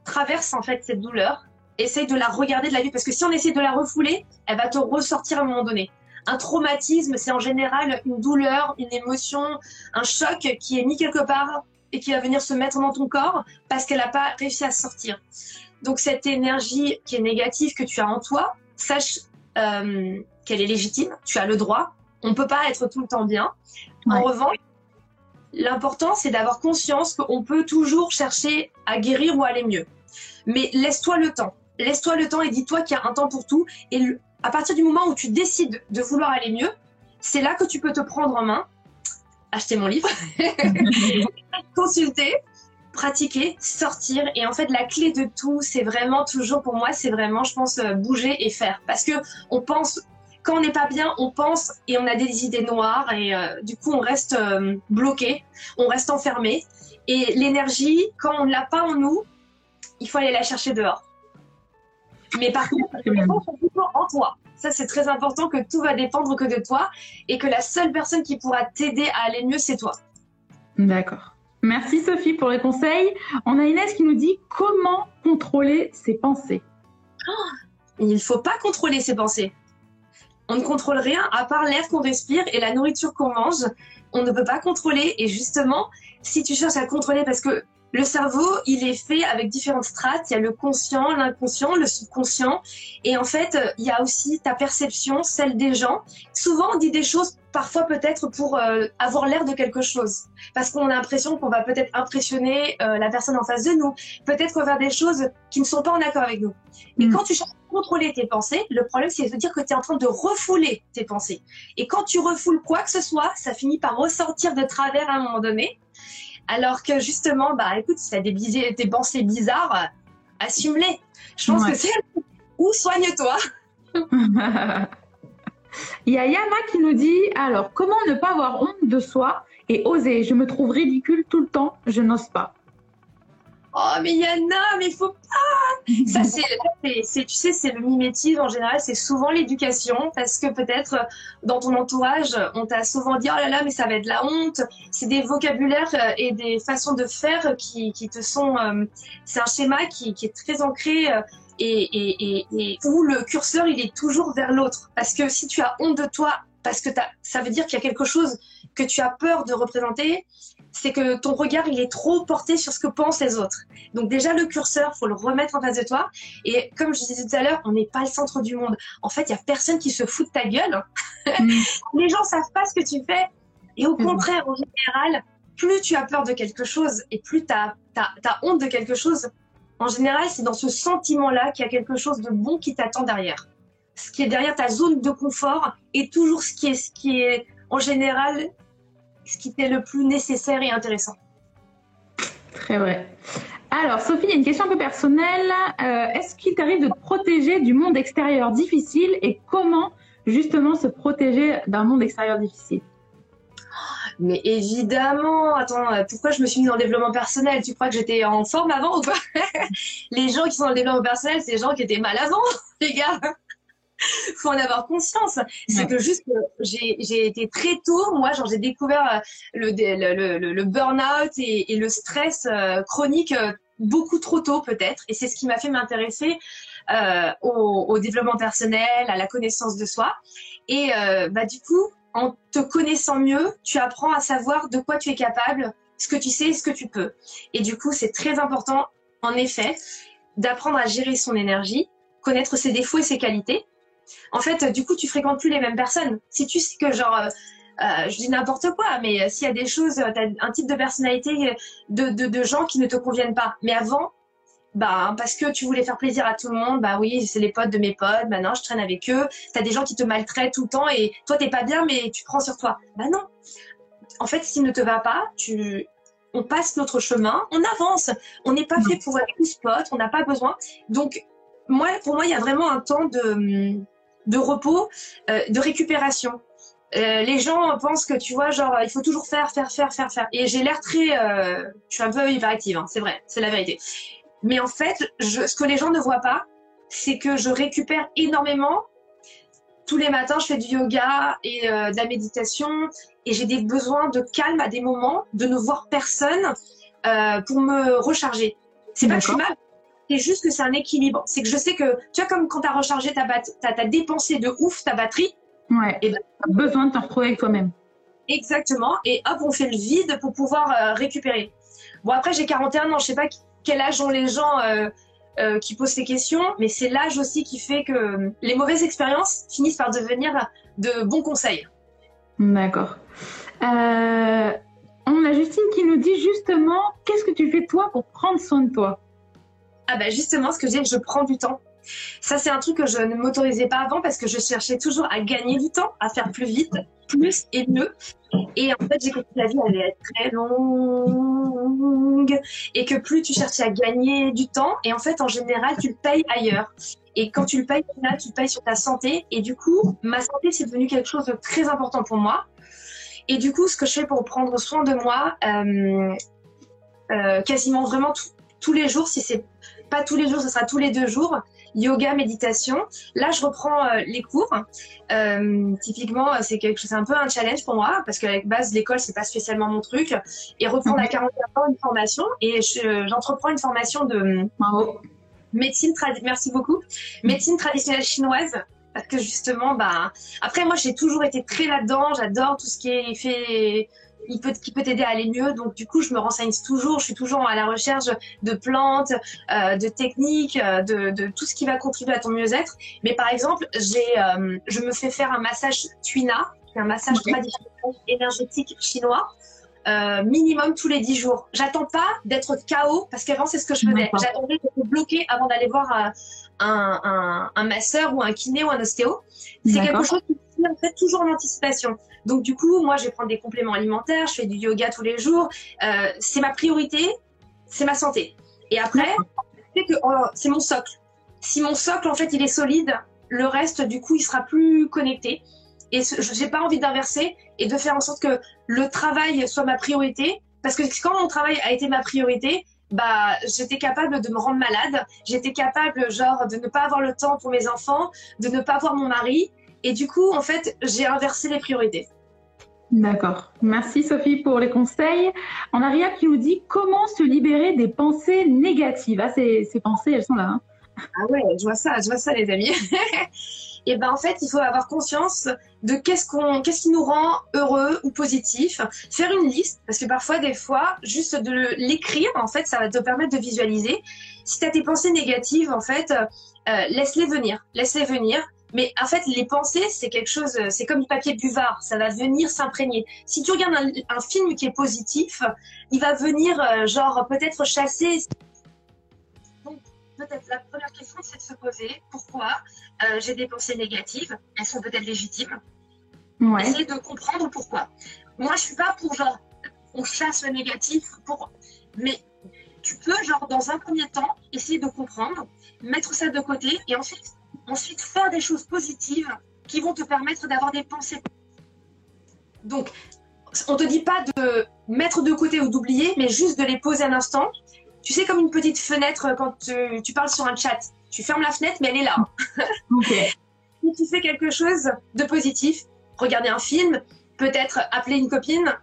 traverse en fait cette douleur, essaye de la regarder de la vue, parce que si on essaie de la refouler, elle va te ressortir à un moment donné. Un traumatisme, c'est en général une douleur, une émotion, un choc qui est mis quelque part et qui va venir se mettre dans ton corps parce qu'elle n'a pas réussi à sortir. Donc cette énergie qui est négative que tu as en toi, sache euh, qu'elle est légitime, tu as le droit. On ne peut pas être tout le temps bien. En revanche, l'important, c'est d'avoir conscience qu'on peut toujours chercher à guérir ou à aller mieux. Mais laisse-toi le temps. Laisse-toi le temps et dis-toi qu'il y a un temps pour tout. Et à partir du moment où tu décides de vouloir aller mieux, c'est là que tu peux te prendre en main, acheter mon livre, consulter, pratiquer, sortir. Et en fait, la clé de tout, c'est vraiment toujours pour moi, c'est vraiment, je pense, euh, bouger et faire. Parce que on pense quand on n'est pas bien, on pense et on a des idées noires et euh, du coup on reste euh, bloqué, on reste enfermé. Et l'énergie, quand on ne l'a pas en nous, il faut aller la chercher dehors. Mais par contre, sont toujours en toi. Ça, c'est très important que tout va dépendre que de toi et que la seule personne qui pourra t'aider à aller mieux, c'est toi. D'accord. Merci Sophie pour les conseils. On a Inès qui nous dit comment contrôler ses pensées. Oh, il ne faut pas contrôler ses pensées. On ne contrôle rien à part l'air qu'on respire et la nourriture qu'on mange. On ne peut pas contrôler. Et justement, si tu cherches à contrôler, parce que le cerveau, il est fait avec différentes strates. Il y a le conscient, l'inconscient, le subconscient. Et en fait, il y a aussi ta perception, celle des gens. Souvent, on dit des choses parfois peut-être pour euh, avoir l'air de quelque chose. Parce qu'on a l'impression qu'on va peut-être impressionner euh, la personne en face de nous. Peut-être qu'on va faire des choses qui ne sont pas en accord avec nous. Mais mm. quand tu cherches à contrôler tes pensées, le problème c'est de dire que tu es en train de refouler tes pensées. Et quand tu refoules quoi que ce soit, ça finit par ressortir de travers à un moment donné. Alors que justement, bah écoute, si tu as des, des pensées bizarres, assume-les. Je pense que c'est ou soigne-toi. Il y a Yana qui nous dit alors comment ne pas avoir honte de soi et oser? Je me trouve ridicule tout le temps, je n'ose pas. Oh mais Yana, mais faut pas. Ça c'est, tu sais, c'est le mimétisme en général, c'est souvent l'éducation parce que peut-être dans ton entourage, on t'a souvent dit oh là là, mais ça va être la honte. C'est des vocabulaires euh, et des façons de faire qui, qui te sont, euh, c'est un schéma qui, qui, est très ancré. Euh, et, et, et, où le curseur il est toujours vers l'autre. Parce que si tu as honte de toi, parce que ça veut dire qu'il y a quelque chose que tu as peur de représenter, c'est que ton regard il est trop porté sur ce que pensent les autres. Donc déjà le curseur, faut le remettre en face de toi. Et comme je disais tout à l'heure, on n'est pas le centre du monde. En fait, il y a personne qui se fout de ta gueule. Mm. les gens savent pas ce que tu fais. Et au mm. contraire, en général, plus tu as peur de quelque chose et plus tu as, as honte de quelque chose, en général, c'est dans ce sentiment-là qu'il y a quelque chose de bon qui t'attend derrière. Ce qui est derrière ta zone de confort est toujours ce qui est, ce qui est en général, ce qui t'est le plus nécessaire et intéressant. Très vrai. Alors, Sophie, il y a une question un peu personnelle. Euh, est-ce qu'il t'arrive de te protéger du monde extérieur difficile et comment justement se protéger d'un monde extérieur difficile? Mais évidemment, attends, euh, pourquoi je me suis mis dans le développement personnel? Tu crois que j'étais en forme avant ou pas Les gens qui sont dans le développement personnel, c'est les gens qui étaient mal avant, les gars. faut en avoir conscience. C'est que juste, j'ai été très tôt, moi, genre j'ai découvert euh, le, le, le, le burn-out et, et, le stress euh, chronique beaucoup trop tôt peut-être. Et c'est ce qui m'a fait m'intéresser euh, au, au, développement personnel, à la connaissance de soi. Et euh, bah, du coup, en te connaissant mieux, tu apprends à savoir de quoi tu es capable, ce que tu sais et ce que tu peux. Et du coup, c'est très important, en effet, d'apprendre à gérer son énergie, connaître ses défauts et ses qualités. En fait, du coup, tu fréquentes plus les mêmes personnes. Si tu sais que genre, euh, euh je dis n'importe quoi, mais s'il y a des choses, tu as un type de personnalité de, de, de gens qui ne te conviennent pas. Mais avant, bah parce que tu voulais faire plaisir à tout le monde, bah oui, c'est les potes de mes potes, bah non, je traîne avec eux. T'as des gens qui te maltraitent tout le temps et toi t'es pas bien mais tu prends sur toi. Bah non. en fait, s'il ne te va pas, tu, on passe notre chemin, on avance. On n'est pas fait pour aller au spot, on n'a pas besoin. Donc, moi, pour moi, il y a vraiment un temps de, de repos, euh, de récupération. Euh, les gens pensent que tu vois, genre, il faut toujours faire, faire, faire, faire, faire. Et j'ai l'air très, euh, je suis un peu hyperactive, hein, c'est vrai, c'est la vérité. Mais en fait, je, ce que les gens ne voient pas, c'est que je récupère énormément. Tous les matins, je fais du yoga et euh, de la méditation et j'ai des besoins de calme à des moments, de ne voir personne euh, pour me recharger. C'est pas que je suis mal, c'est juste que c'est un équilibre. C'est que je sais que, tu vois, comme quand tu as rechargé ta batterie, tu as, dépensé de ouf ta batterie. Ouais. Et ben, besoin de te retrouver avec toi-même. Exactement. Et hop, on fait le vide pour pouvoir euh, récupérer. Bon, après, j'ai 41 ans. Je sais pas quel âge ont les gens euh, euh, qui posent ces questions, mais c'est l'âge aussi qui fait que les mauvaises expériences finissent par devenir de bons conseils. D'accord. On a Justine qui nous dit justement, qu'est-ce que tu fais toi pour prendre soin de toi? Ah bah justement, ce que j'ai, je prends du temps. Ça, c'est un truc que je ne m'autorisais pas avant parce que je cherchais toujours à gagner du temps, à faire plus vite, plus et mieux. Et en fait, j'ai compris que la vie allait être très longue et que plus tu cherchais à gagner du temps, et en fait, en général, tu le payes ailleurs. Et quand tu le payes là, tu le payes sur ta santé. Et du coup, ma santé, c'est devenu quelque chose de très important pour moi. Et du coup, ce que je fais pour prendre soin de moi, euh, euh, quasiment vraiment tous les jours, si c'est pas tous les jours, ce sera tous les deux jours, yoga, méditation. Là, je reprends euh, les cours. Euh, typiquement, c'est quelque chose, c'est un peu un challenge pour moi parce qu'avec base, l'école, c'est pas spécialement mon truc. Et reprendre à 41 ans une formation et j'entreprends une formation de médecine. Merci beaucoup. Médecine traditionnelle chinoise parce que justement, bah, après moi j'ai toujours été très là-dedans, j'adore tout ce qui est fait il peut, qui peut t'aider à aller mieux. Donc du coup, je me renseigne toujours, je suis toujours à la recherche de plantes, euh, de techniques, euh, de, de, tout ce qui va contribuer à ton mieux-être. Mais par exemple, j'ai, euh, je me fais faire un massage tuina, un massage traditionnel énergétique chinois. Euh, minimum tous les 10 jours. J'attends pas d'être KO parce qu'avant c'est ce que je faisais. J'attendais d'être bloqué avant d'aller voir un, un, un, masseur ou un kiné ou un ostéo. C'est quelque chose qui en fait toujours en anticipation. Donc du coup, moi, je vais prendre des compléments alimentaires, je fais du yoga tous les jours. Euh, c'est ma priorité, c'est ma santé. Et après, oh, c'est mon socle. Si mon socle, en fait, il est solide, le reste, du coup, il sera plus connecté. Et je n'ai pas envie d'inverser et de faire en sorte que le travail soit ma priorité. Parce que quand mon travail a été ma priorité, bah, j'étais capable de me rendre malade. J'étais capable, genre, de ne pas avoir le temps pour mes enfants, de ne pas voir mon mari. Et du coup, en fait, j'ai inversé les priorités. D'accord. Merci Sophie pour les conseils. On a Ria qui nous dit comment se libérer des pensées négatives. Ah, ces, ces pensées, elles sont là. Hein. ah ouais, je vois ça, je vois ça les amis. et ben en fait, il faut avoir conscience de qu'est-ce qu'on, qu'est-ce qui nous rend heureux ou positif. Faire une liste, parce que parfois, des fois, juste de l'écrire, en fait, ça va te permettre de visualiser. Si tu as tes pensées négatives, en fait, euh, laisse-les venir, laisse-les venir. Mais en fait, les pensées, c'est quelque chose, c'est comme du papier buvard, ça va venir s'imprégner. Si tu regardes un, un, film qui est positif, il va venir, euh, genre, peut-être chasser peut-être la première question, c'est de se poser pourquoi euh, j'ai des pensées négatives. Elles sont peut-être légitimes. Ouais. Essayer de comprendre pourquoi. Moi, je suis pas pour genre on chasse le négatif pour, mais tu peux genre dans un premier temps essayer de comprendre, mettre ça de côté et ensuite ensuite faire des choses positives qui vont te permettre d'avoir des pensées. Donc, on te dit pas de mettre de côté ou d'oublier, mais juste de les poser un instant tu sais, comme une petite fenêtre quand tu, parles sur un chat. Tu fermes la fenêtre, mais elle est là. Ok. si tu fais quelque chose de positif, regarder un film, peut-être appeler une copine,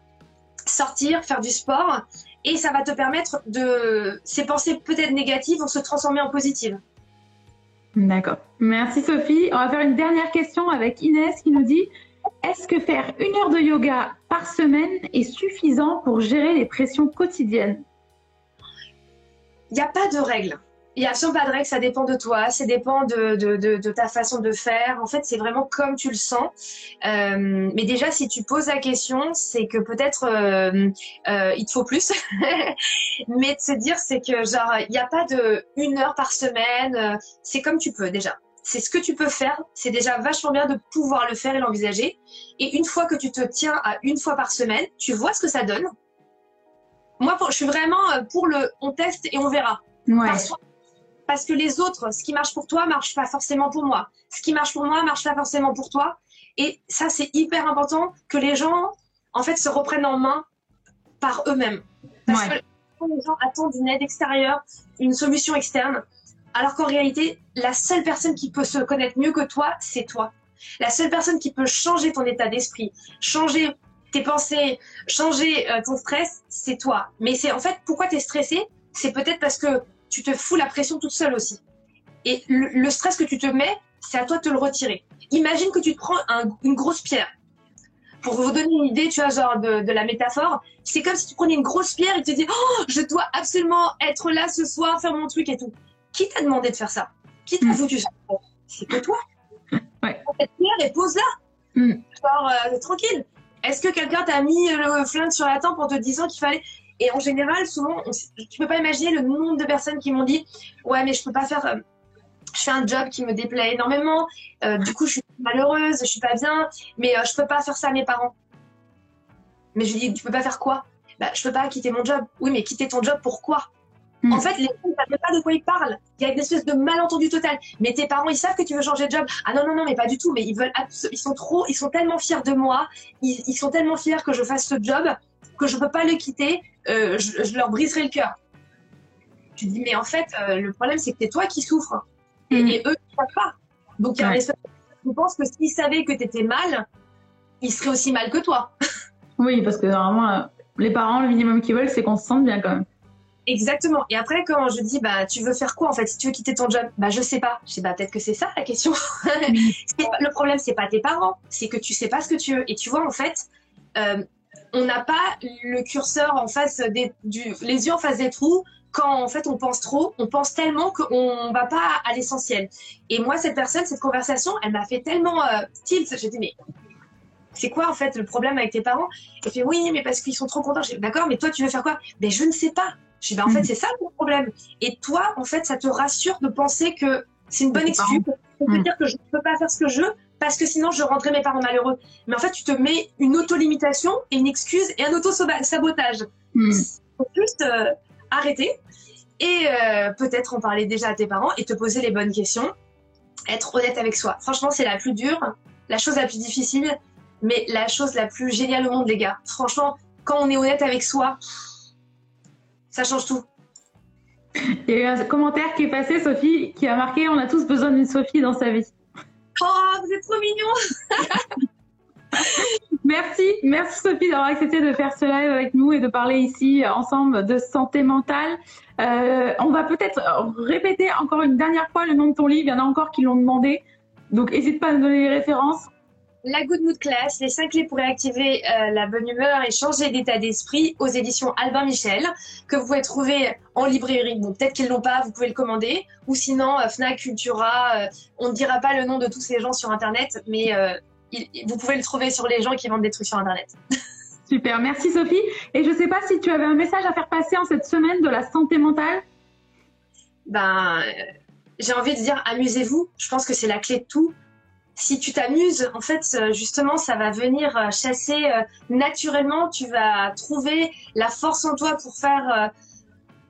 sortir, faire du sport, et ça va te permettre de. Ces pensées peut-être négatives vont se transformer en positives. D'accord. Merci Sophie. On va faire une dernière question avec Inès qui nous dit Est-ce que faire une heure de yoga par semaine est suffisant pour gérer les pressions quotidiennes? Il n'y a pas de règle. Il n'y a pas de règle, ça dépend de toi, ça dépend de, de, de, ta façon de faire. En fait, c'est vraiment comme tu le sens. Euh, mais déjà, si tu poses la question, c'est que peut-être euh, euh, il te faut plus. mais de se dire, c'est que genre, il n'y a pas de une heure par semaine. c'est comme tu peux déjà. c'est ce que tu peux faire. C'est déjà vachement bien de pouvoir le faire et l'envisager. Et une fois que tu te tiens à une fois par semaine, tu vois ce que ça donne. Moi, je suis vraiment euh, pour le on teste et on verra. Ouais. Parce que les autres, ce qui marche pour toi, marche pas forcément pour moi. Ce qui marche pour moi, marche pas forcément pour toi. Et ça, c'est hyper important que les gens, en fait, se reprennent en main par eux-mêmes. Parce Ouais. que les gens attendent une aide extérieure, une solution externe, alors qu'en réalité, la seule personne qui peut se connaître mieux que toi, c'est toi. La seule personne qui peut changer ton état d'esprit, changer tes pensées, changer euh, ton stress, c'est toi. Mais c'est en fait, pourquoi tu es stressé? C'est peut-être parce que tu te fous la pression toute seule aussi. Et le, le stress que tu te mets, c'est à toi de te le retirer. Imagine que tu te prends un- une grosse pierre. Pour vous donner une idée, tu vois, genre de, de la métaphore, c'est comme si tu prenais une grosse pierre et tu te dis, oh, je dois absolument être là ce soir, faire mon truc et tout. Qui t'a demandé de faire ça? Qui t'a Mm. foutu ça? C'est que toi. Ouais. Prends cette pierre et pose-la. Mm. Genre, euh, tranquille. Est-ce que quelqu'un t'a mis le flingue sur la tempe en te disant qu'il fallait. Et en général, souvent, on tu peux pas imaginer le nombre de personnes qui m'ont dit Ouais, mais je peux pas faire. euh, je fais un job qui me déplaît énormément. euh, du coup, je suis malheureuse, je suis pas bien, mais euh, je peux pas faire ça à mes parents. Mais je lui dis Tu peux pas faire quoi? Bah, Je peux pas quitter mon job. Oui, mais quitter ton job, pourquoi Mm. En fait, les gens ne savent même pas de quoi ils parlent. Il y a une espèce de malentendu total. Mais tes parents, ils savent que tu veux changer de job? Ah non, non, non, mais pas du tout. Mais ils veulent ils sont trop, ils sont tellement fiers de moi. Ils, ils sont tellement fiers que je fasse ce job que je peux pas le quitter. Euh, je, je leur briserai le cœur. Tu dis, mais en fait, euh, le problème, c'est que c'est toi qui souffres. Et, Mm. et eux, ils savent pas. Donc, il y a un je pense que s'ils savaient que tu étais mal, ils seraient aussi mal que toi. Oui, parce que normalement, euh, les parents, le minimum qu'ils veulent, c'est qu'on se sente bien quand même. Exactement. Et après, quand je dis, bah, tu veux faire quoi en fait Si tu veux quitter ton job, bah, je sais pas. Je sais, bah, peut-être que c'est ça la question. Pas- le problème, c'est pas tes parents, c'est que tu sais pas ce que tu veux. Et tu vois, en fait, euh, on n'a pas le curseur en face des, du, les yeux en face des trous. Quand en fait on pense trop, on pense tellement qu'on va pas à l'essentiel. Et moi, cette personne, cette conversation, elle m'a fait tellement euh, tilt. J'ai dit, mais c'est quoi en fait le problème avec tes parents? Elle fait, oui, mais parce qu'ils sont trop contents. J'ai d'accord, mais toi, tu veux faire quoi? Ben, je ne sais pas. Je dis, bah, en fait, Mhm. c'est ça le problème. Et toi, en fait, ça te rassure de penser que c'est une bonne excuse. On peut Mhm. dire que je ne peux pas faire ce que je veux parce que sinon je rendrais mes parents malheureux. Mais en fait, tu te mets une auto-limitation et une excuse et un auto-sabotage. Mm. faut juste euh, arrêter et euh, peut-être en parler déjà à tes parents et te poser les bonnes questions. Être honnête avec soi. Franchement, c'est la plus dure, la chose la plus difficile, mais la chose la plus géniale au monde, les gars. Franchement, quand on est honnête avec soi, ça change tout. Il y a eu un commentaire qui est passé, Sophie, qui a marqué On a tous besoin d'une Sophie dans sa vie. Oh, vous êtes trop mignons Merci, merci Sophie d'avoir accepté de faire ce live avec nous et de parler ici ensemble de santé mentale. Euh, on va peut-être répéter encore une dernière fois le nom de ton livre. Il y en a encore qui l'ont demandé. Donc, n'hésite pas à nous donner les références. La Good Mood Class, les 5 clés pour réactiver euh, la bonne humeur et changer d'état d'esprit aux éditions Albin Michel, que vous pouvez trouver en librairie. Bon, peut-être qu'ils l'ont pas, vous pouvez le commander. Ou sinon, euh, Fnac, Cultura, euh, on ne dira pas le nom de tous ces gens sur Internet, mais il- vous pouvez le trouver sur les gens qui vendent des trucs sur Internet. Super, merci Sophie. Et je sais pas si tu avais un message à faire passer en cette semaine de la santé mentale. Ben, j'ai envie de dire, amusez-vous. Je pense que c'est la clé de tout. Si tu t'amuses, en fait, euh, justement, ça va venir euh, chasser euh, naturellement. Tu vas trouver la force en toi pour faire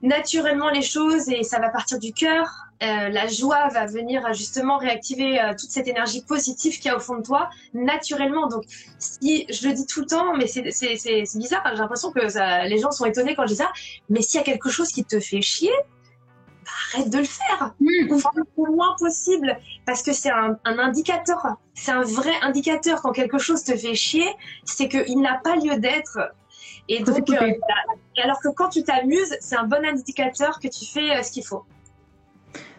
naturellement les choses et ça va partir du cœur. La joie va venir justement réactiver toute cette énergie positive qu'il y a au fond de toi naturellement. Donc, si je le dis tout le temps, mais c'est bizarre, j'ai l'impression que les gens sont étonnés quand je dis ça, mais s'il y a quelque chose qui te fait chier, bah, arrête de le faire ou faire le moins possible parce que c'est un, un indicateur, c'est un vrai indicateur quand quelque chose te fait chier, c'est qu'il n'a pas lieu d'être. Et donc, euh, alors que quand tu t'amuses, c'est un bon indicateur que tu fais euh, ce qu'il faut.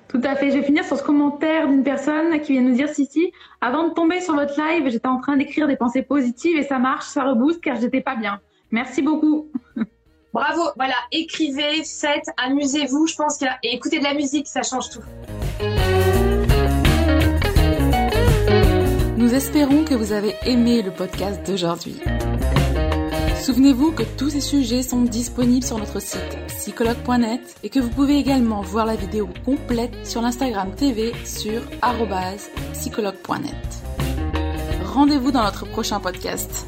Tout à fait. Je vais finir sur ce commentaire d'une personne qui vient nous dire si si, avant de tomber sur votre live, j'étais en train d'écrire des pensées positives et ça marche, ça rebooste car j'étais pas bien. Merci beaucoup. Bravo, voilà, écrivez, faites, amusez-vous, je pense que et écoutez de la musique, ça change tout. Nous espérons que vous avez aimé le podcast d'aujourd'hui. Souvenez-vous que tous ces sujets sont disponibles sur notre site psychologue.net et que vous pouvez également voir la vidéo complète sur l'Instagram TV sur psychologue.net. Rendez-vous dans notre prochain podcast.